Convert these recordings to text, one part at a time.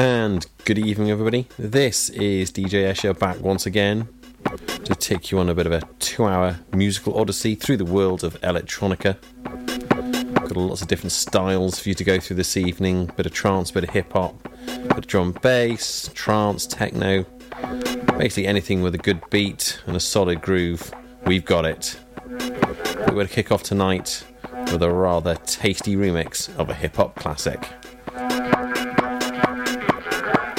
And good evening, everybody. This is DJ Escher back once again to take you on a bit of a two hour musical odyssey through the world of electronica. Got lots of different styles for you to go through this evening bit of trance, bit of hip hop, bit of drum bass, trance, techno, basically anything with a good beat and a solid groove. We've got it. We're going to kick off tonight with a rather tasty remix of a hip hop classic.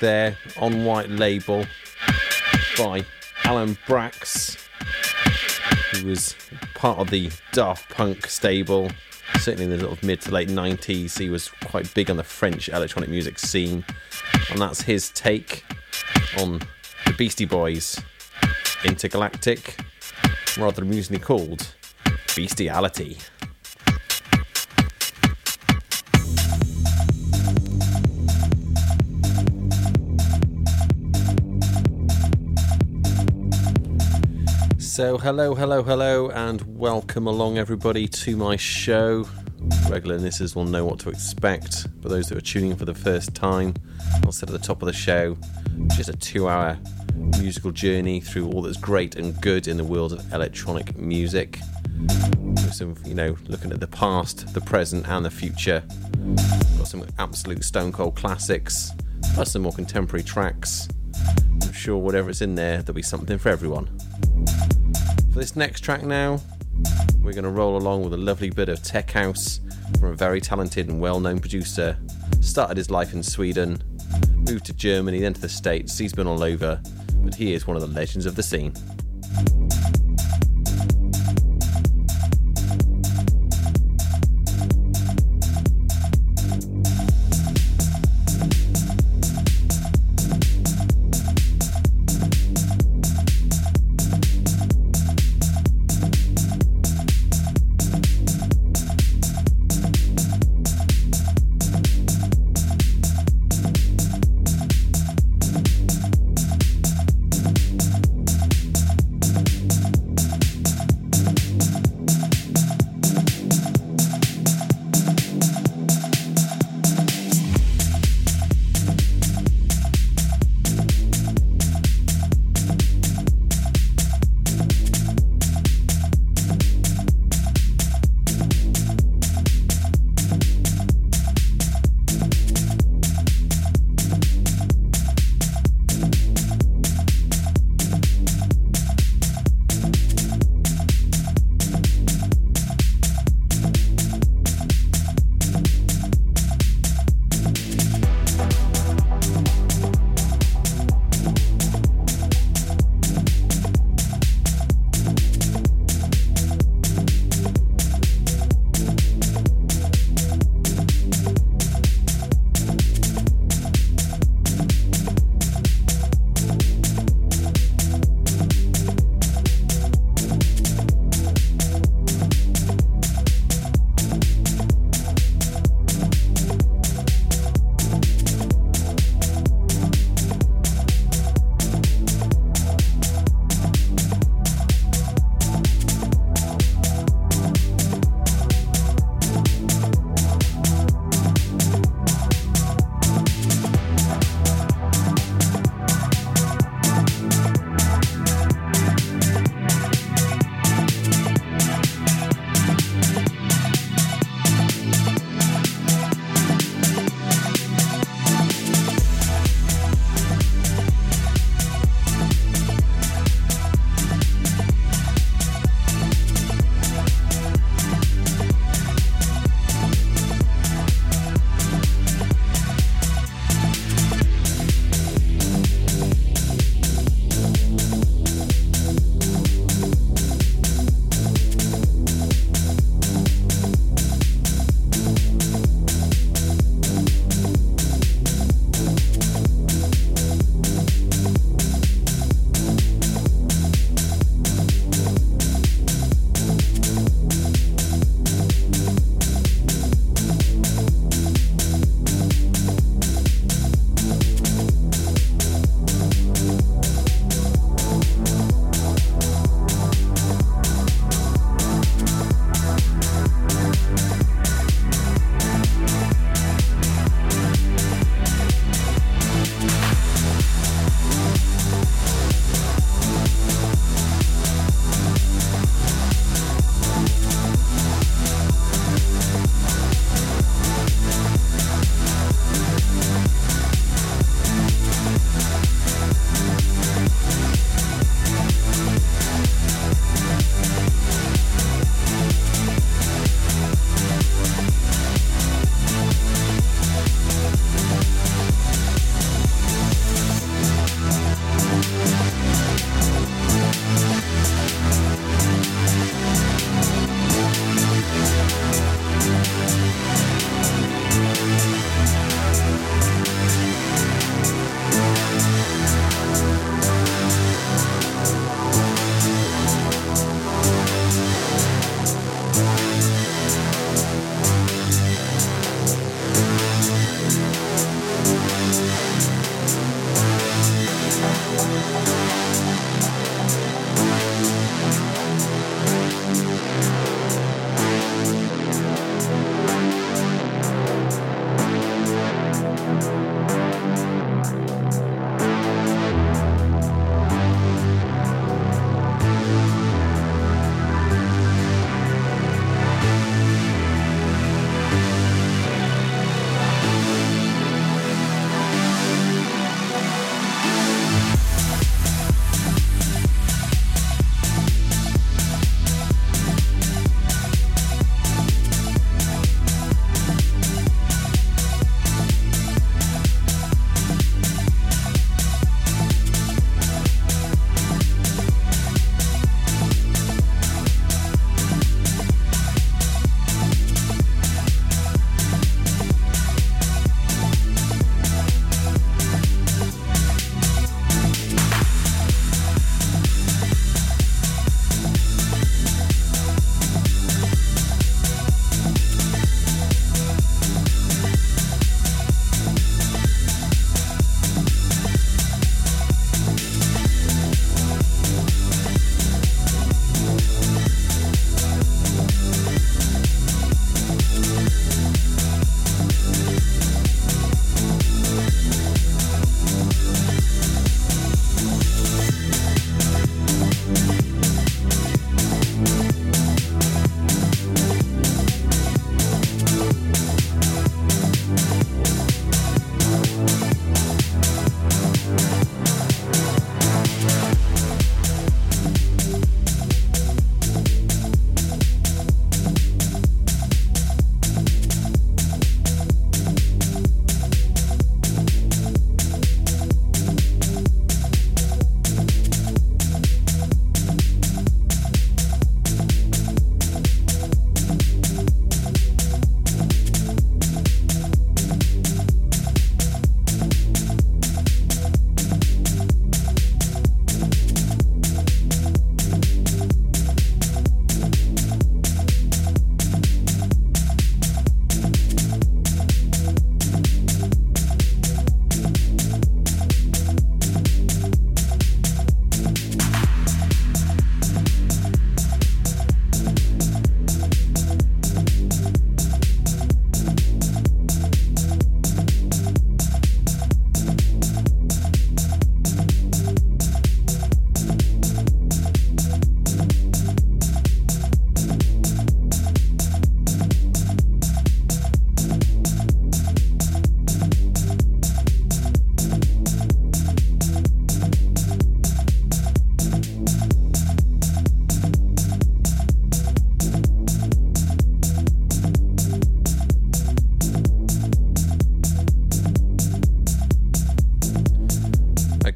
There on White Label by Alan Braxe, who was part of the Daft Punk stable, certainly in the sort of mid to late 90s. He was quite big on the French electronic music scene, and that's his take on the Beastie Boys intergalactic, rather amusingly called Bestiality. So, hello, hello, hello, and welcome along, everybody, to my show. Regular listeners will know what to expect. but those that are tuning in for the first time, I'll set at the top of the show just a two hour musical journey through all that's great and good in the world of electronic music. Some, you know, looking at the past, the present, and the future. Got some absolute stone cold classics, plus some more contemporary tracks. I'm sure whatever whatever's in there, there'll be something for everyone. For this next track now, we're going to roll along with a lovely bit of tech house from a very talented and well known producer. Started his life in Sweden, moved to Germany, then to the States. He's been all over, but he is one of the legends of the scene.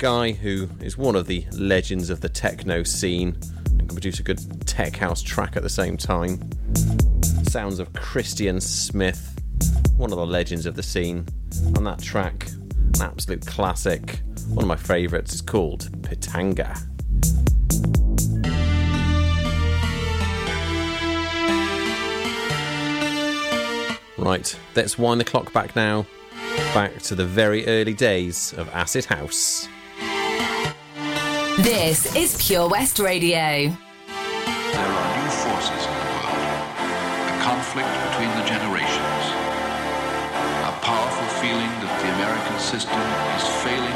Guy who is one of the legends of the techno scene and can produce a good tech house track at the same time. Sounds of Christian Smith, one of the legends of the scene. On that track, an absolute classic, one of my favourites, is called Pitanga. Right, let's wind the clock back now, back to the very early days of Acid House. This is Pure West Radio. There are new forces in the world. A conflict between the generations. A powerful feeling that the American system is failing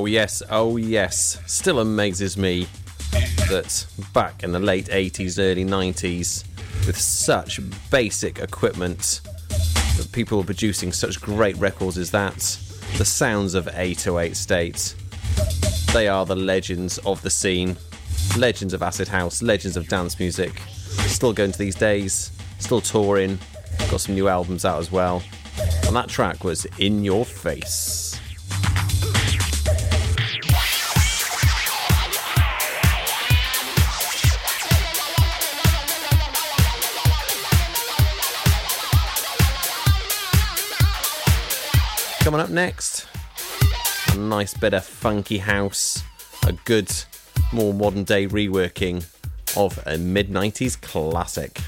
Oh, yes, oh, yes. Still amazes me that back in the late 80s, early 90s, with such basic equipment, that people were producing such great records as that. The sounds of 808 State. They are the legends of the scene, legends of acid house, legends of dance music. Still going to these days, still touring, got some new albums out as well. And that track was In Your Face. Coming up next, a nice bit of funky house, a good, more modern day reworking of a mid 90s classic.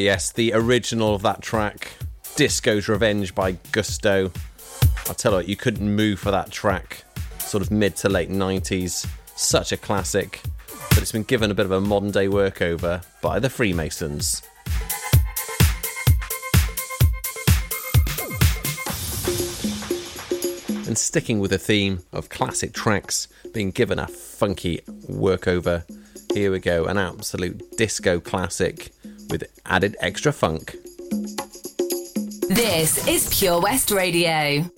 Yes, the original of that track, Disco's Revenge by Gusto. I'll tell you what, you couldn't move for that track. Sort of mid to late 90s. Such a classic. But it's been given a bit of a modern day workover by the Freemasons. And sticking with the theme of classic tracks being given a funky workover, here we go an absolute disco classic with added extra funk. This is Pure West Radio.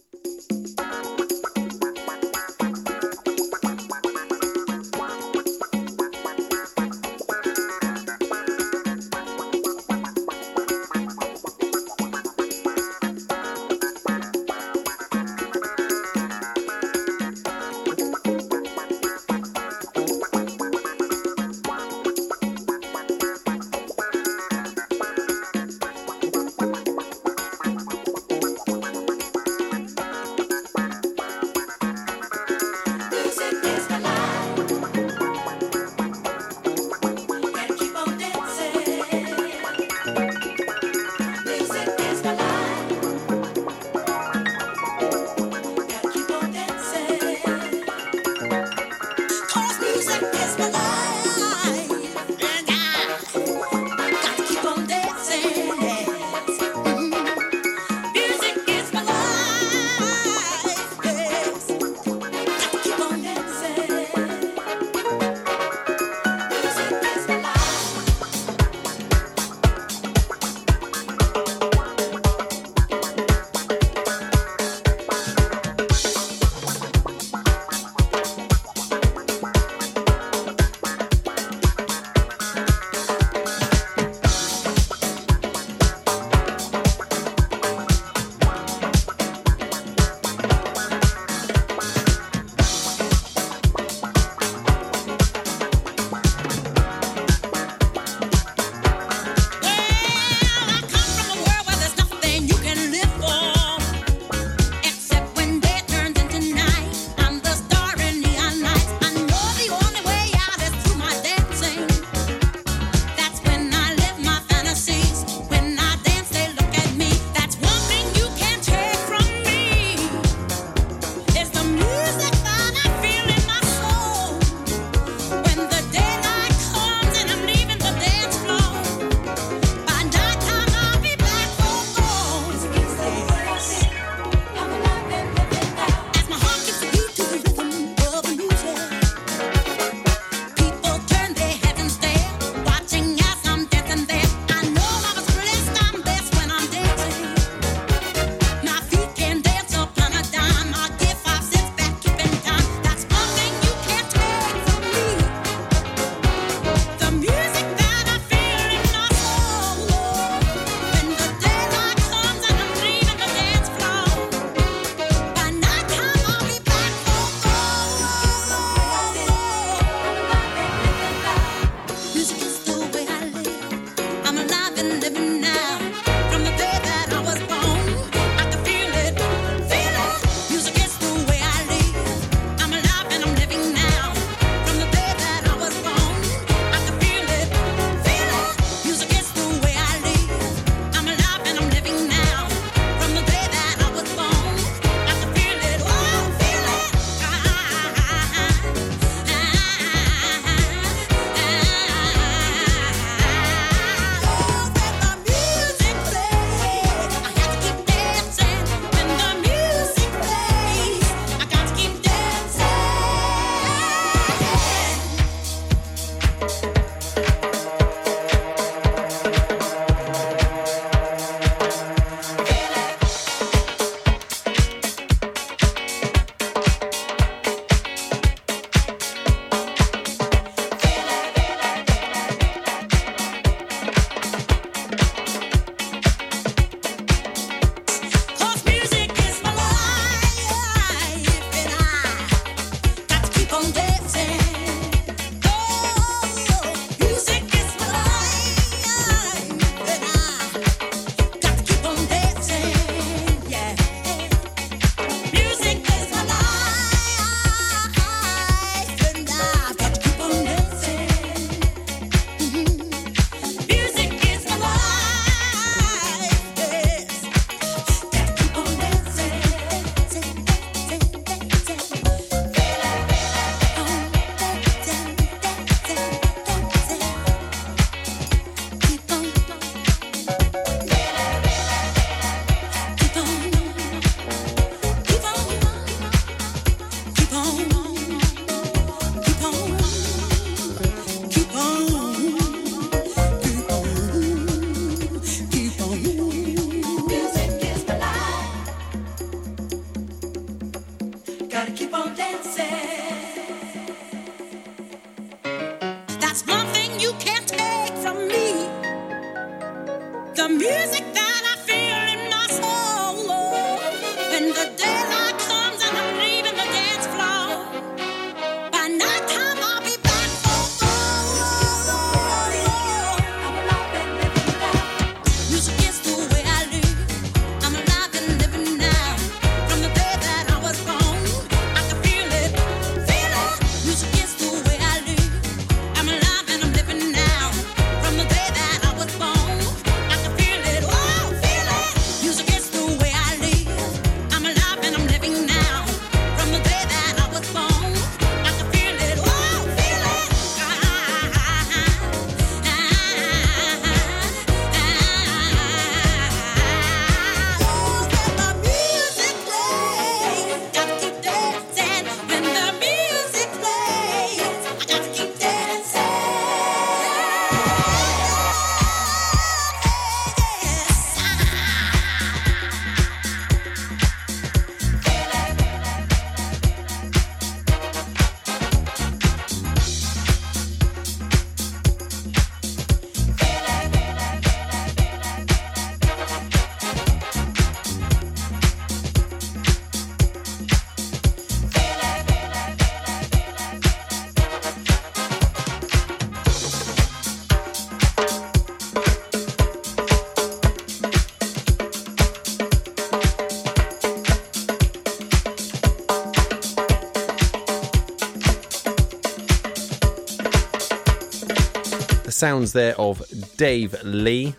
Sounds there of Dave Lee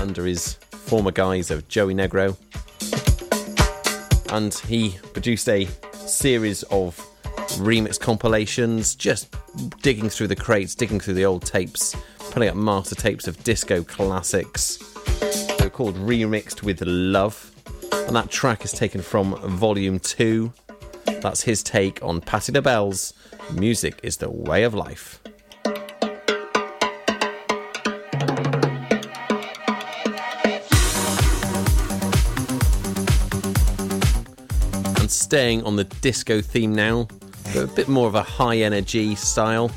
under his former guise of Joey Negro. And he produced a series of remix compilations, just digging through the crates, digging through the old tapes, pulling up master tapes of disco classics. They're called Remixed with Love. And that track is taken from Volume 2. That's his take on Patti LaBelle's Music is the Way of Life. Staying on the disco theme now, but a bit more of a high energy style.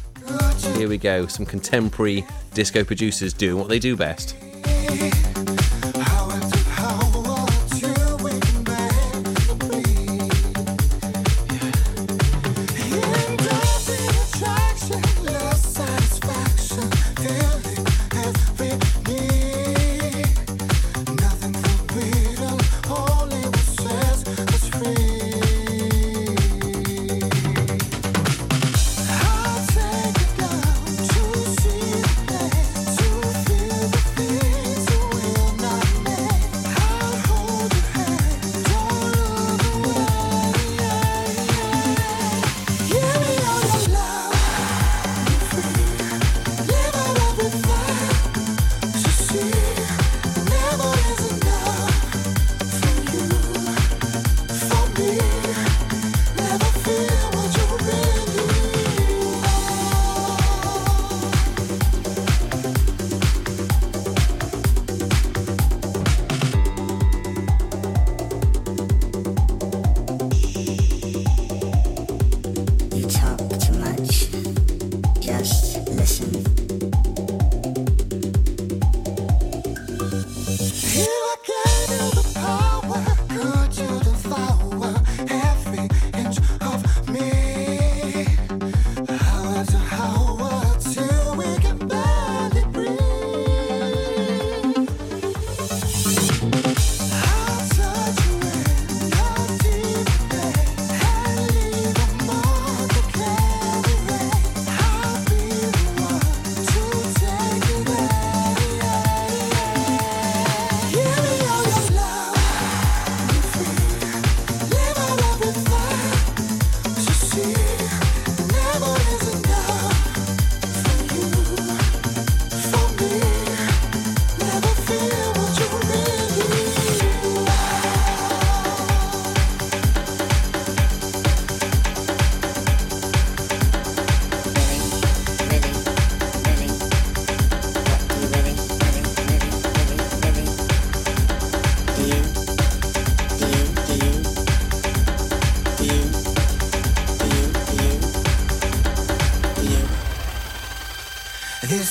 Here we go, some contemporary disco producers doing what they do best.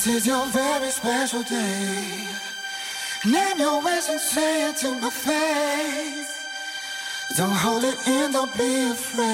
This is your very special day. Name your wish and say it to my face. Don't hold it in, don't be afraid.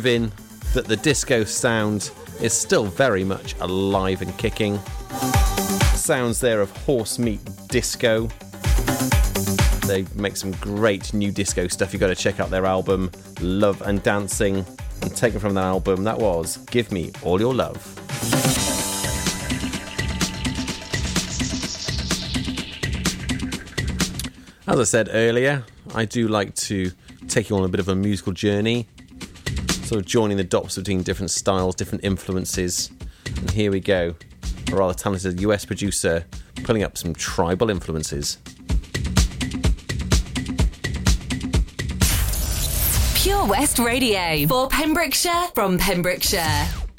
Proving that the disco sound is still very much alive and kicking. Sounds there of horse meat disco. They make some great new disco stuff. You've got to check out their album, Love and Dancing. And taken from that album, that was Give Me All Your Love. As I said earlier, I do like to take you on a bit of a musical journey, sort of joining the dots between different styles, different influences. And here we go. A rather talented US producer pulling up some tribal influences. Pure West Radio for Pembrokeshire from Pembrokeshire.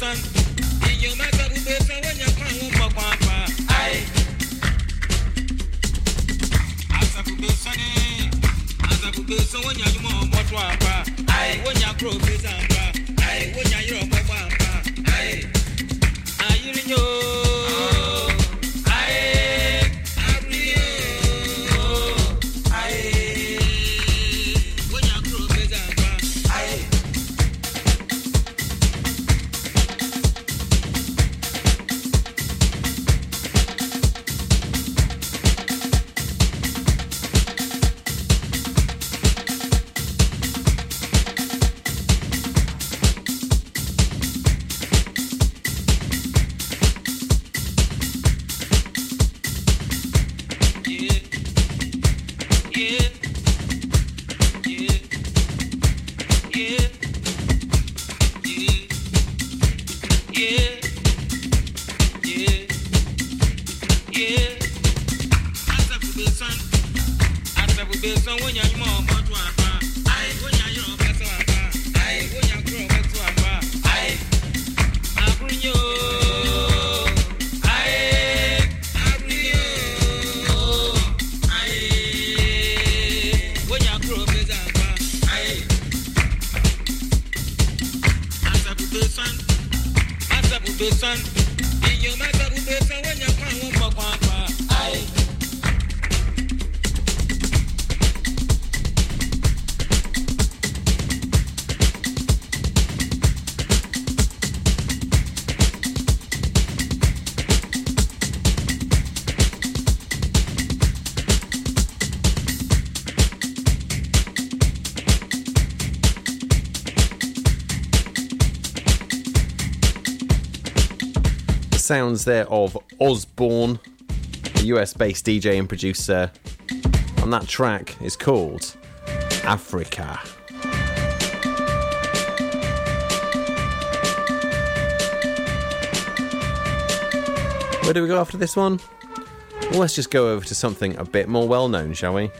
san èèyàn má When you come, yẹn fún àwọn ọmọkàn àpá. When you come, sanwó yẹn yúmọ ọmọdún àpá When you come, gbèsè àpá owó yẹn yúrọ pọpọ àpá. ayírí yóò. sounds there of Osborne, a US based DJ and producer. And that track is called Africa. Where do we go after this one? Well, let's just go over to something a bit more well known, shall we?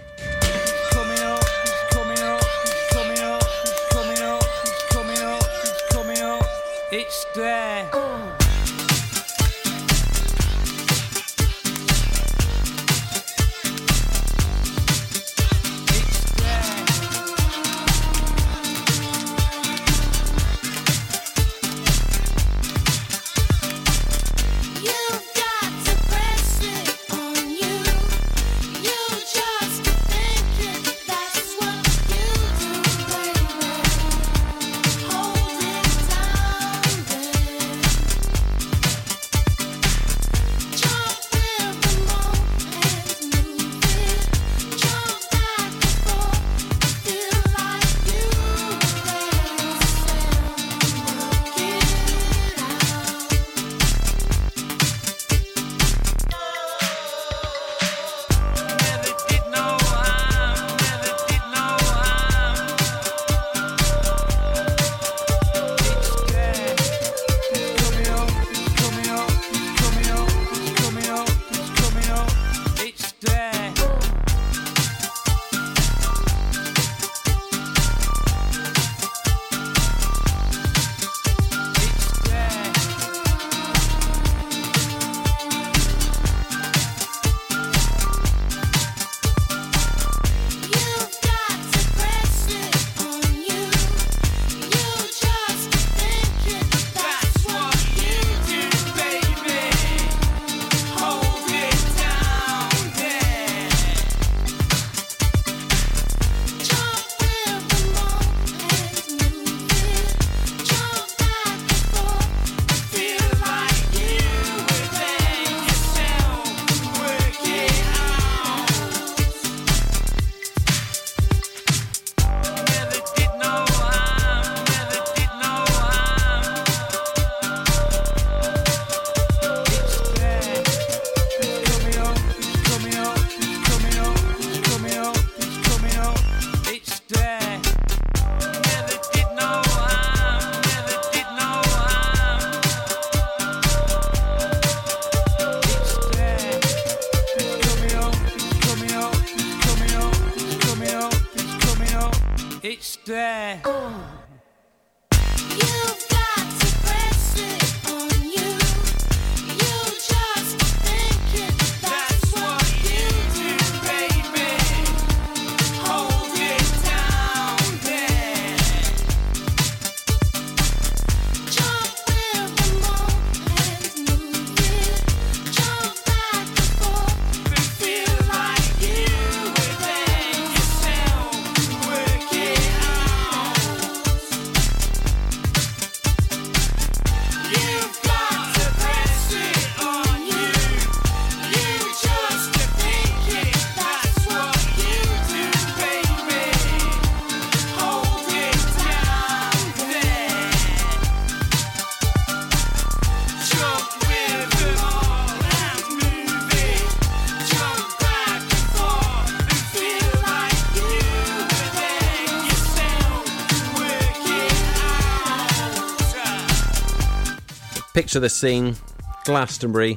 Picture the Scene, Glastonbury,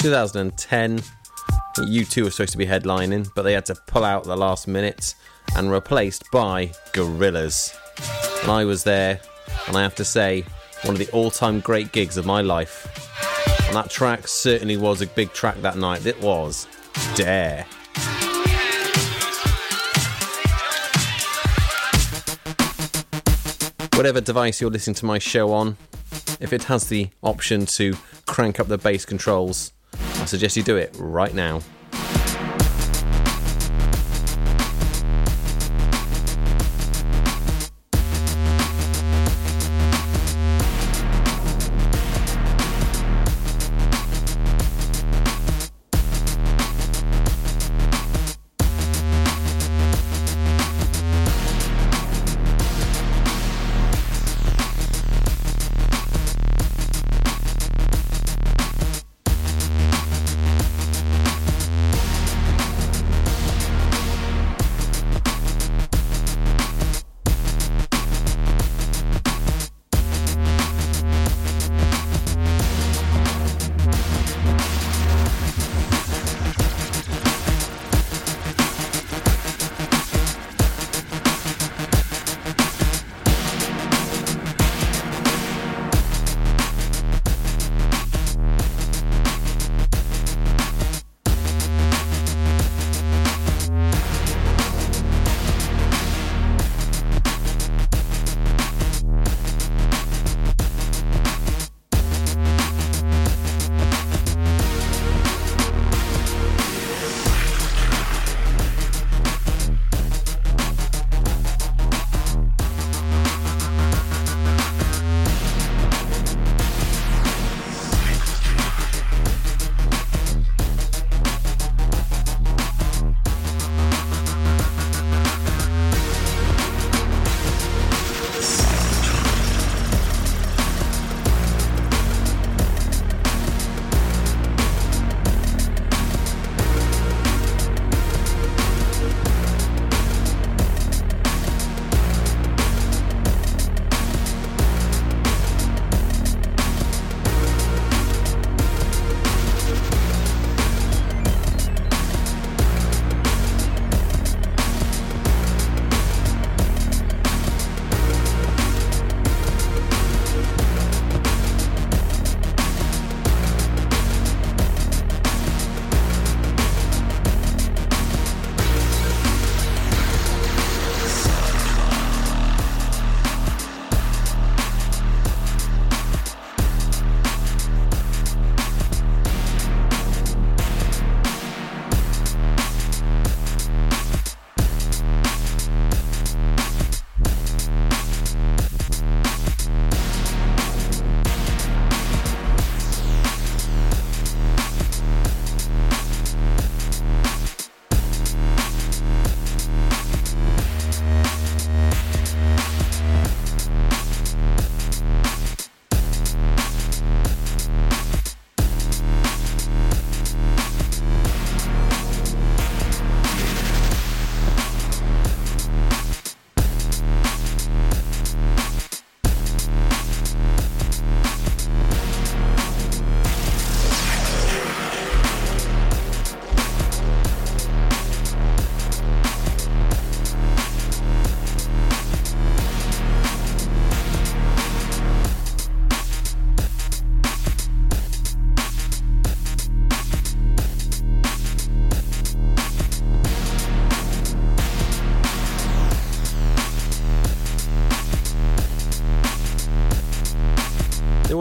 2010. U2 were supposed to be headlining, but they had to pull out the last minute and replaced by Gorillaz. And I was there, and I have to say, one of the all time great gigs of my life. And that track certainly was a big track that night. It was Dare. Whatever device you're listening to my show on, if it has the option to crank up the bass controls, I suggest you do it right now.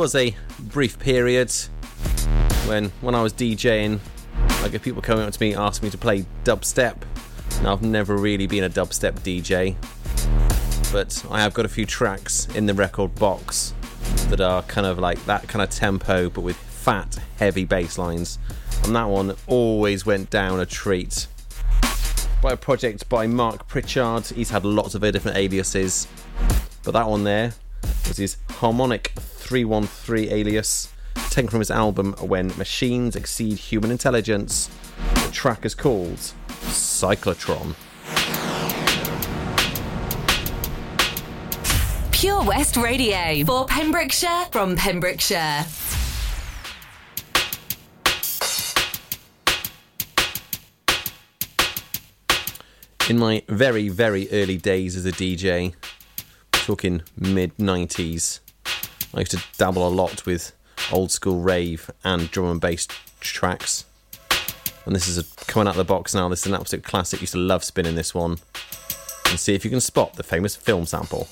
Was a brief period when, when I was DJing, I get people coming up to me asking me to play dubstep. Now I've never really been a dubstep DJ, but I have got a few tracks in the record box that are kind of like that kind of tempo, but with fat, heavy bass lines. And that one always went down a treat. By a project by Mark Pritchard. He's had lots of different aliases, but that one there was his Harmonic 313 alias, taken from his album When Machines Exceed Human Intelligence. The track is called Cyclotron. Pure West Radio for Pembrokeshire from Pembrokeshire. In my very, very early days as a DJ, talking mid 90s, I used to dabble a lot with old school rave and drum and bass tracks. And this is a, coming out of the box now. This is an absolute classic. Used to love spinning this one. And see if you can spot the famous film sample.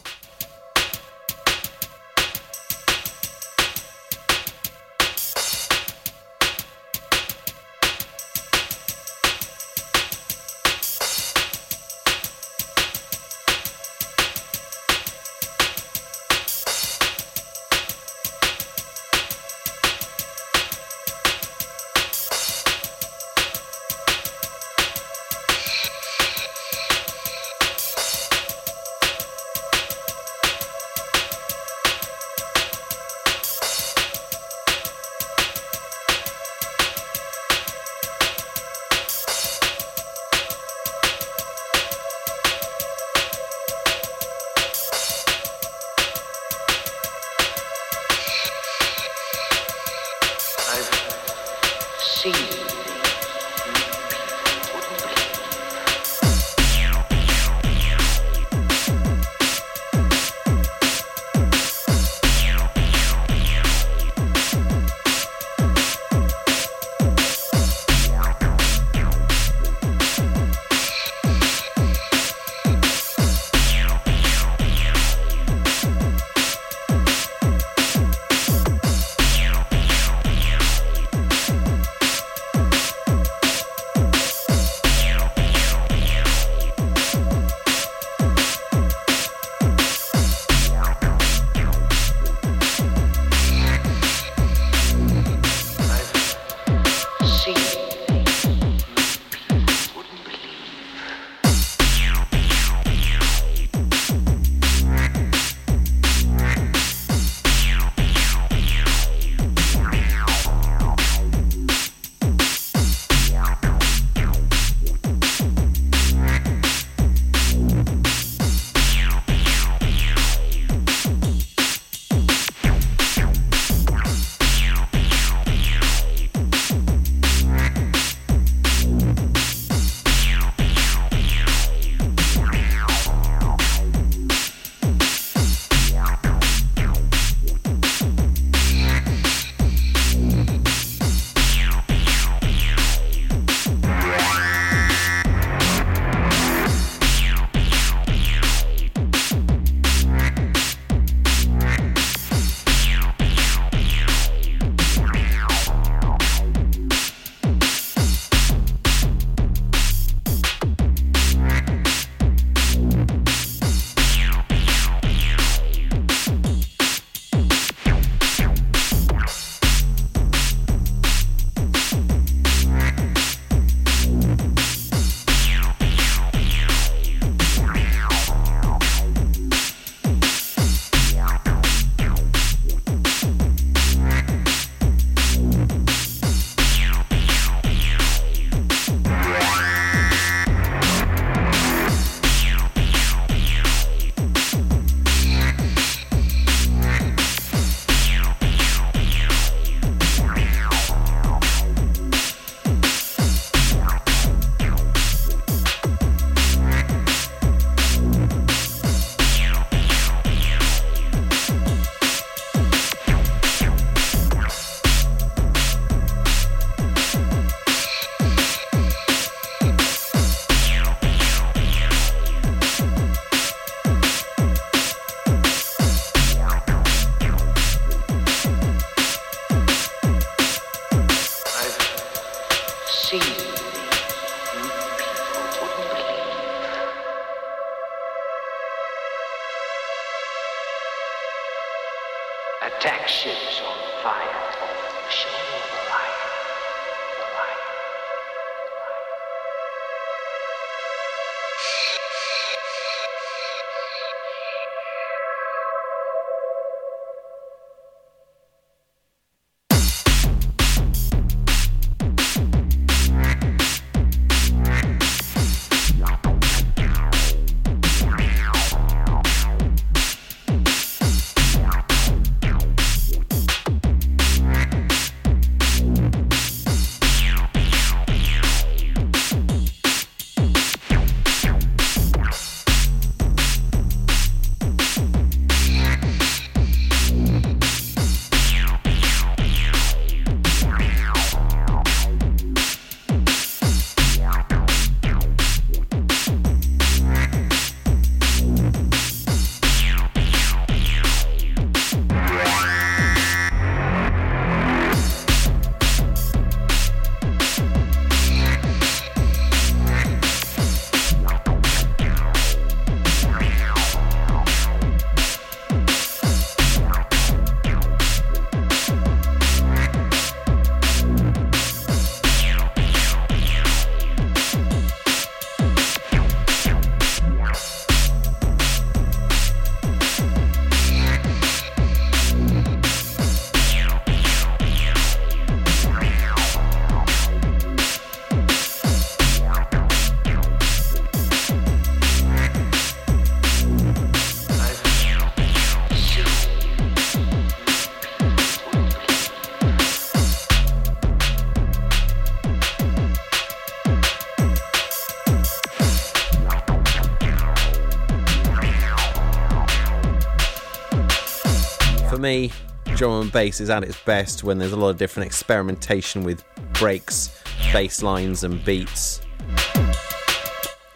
Me, drum and bass is at its best when there's a lot of different experimentation with breaks, bass lines, and beats.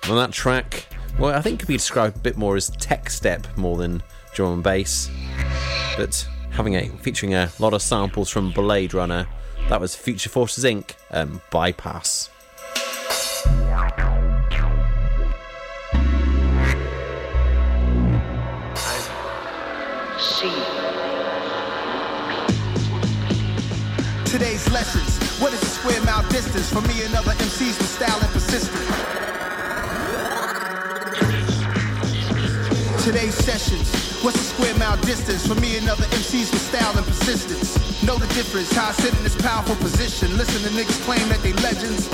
On that track, well, I think could be described a bit more as tech step more than drum and bass, but having a featuring a lot of samples from Blade Runner. That was Future Forces Inc. Um, Bypass. What is a square mile distance? For me and other MCs with style and persistence. Today's sessions. What's a square mile distance? For me and other MCs with style and persistence. Know the difference. How I sit in this powerful position. Listen to niggas claim that they legends.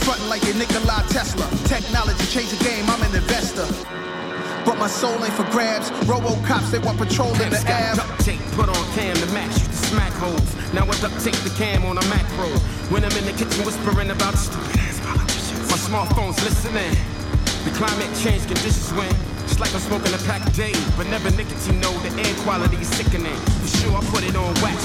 Frontin' like a Nikola Tesla. Technology change the game. I'm an investor. But my soul ain't for grabs. Robo cops, they want patrol in the Got air. duct tape put on cam to match smack holes. Now I duct tape the cam on a macro. When I'm in the kitchen whispering about stupid ass politicians. My smartphone's listening. The climate change conditions when it's like I'm smoking a pack a day, but never nicotine. No, the air quality is sickening. For sure, I put it on wax.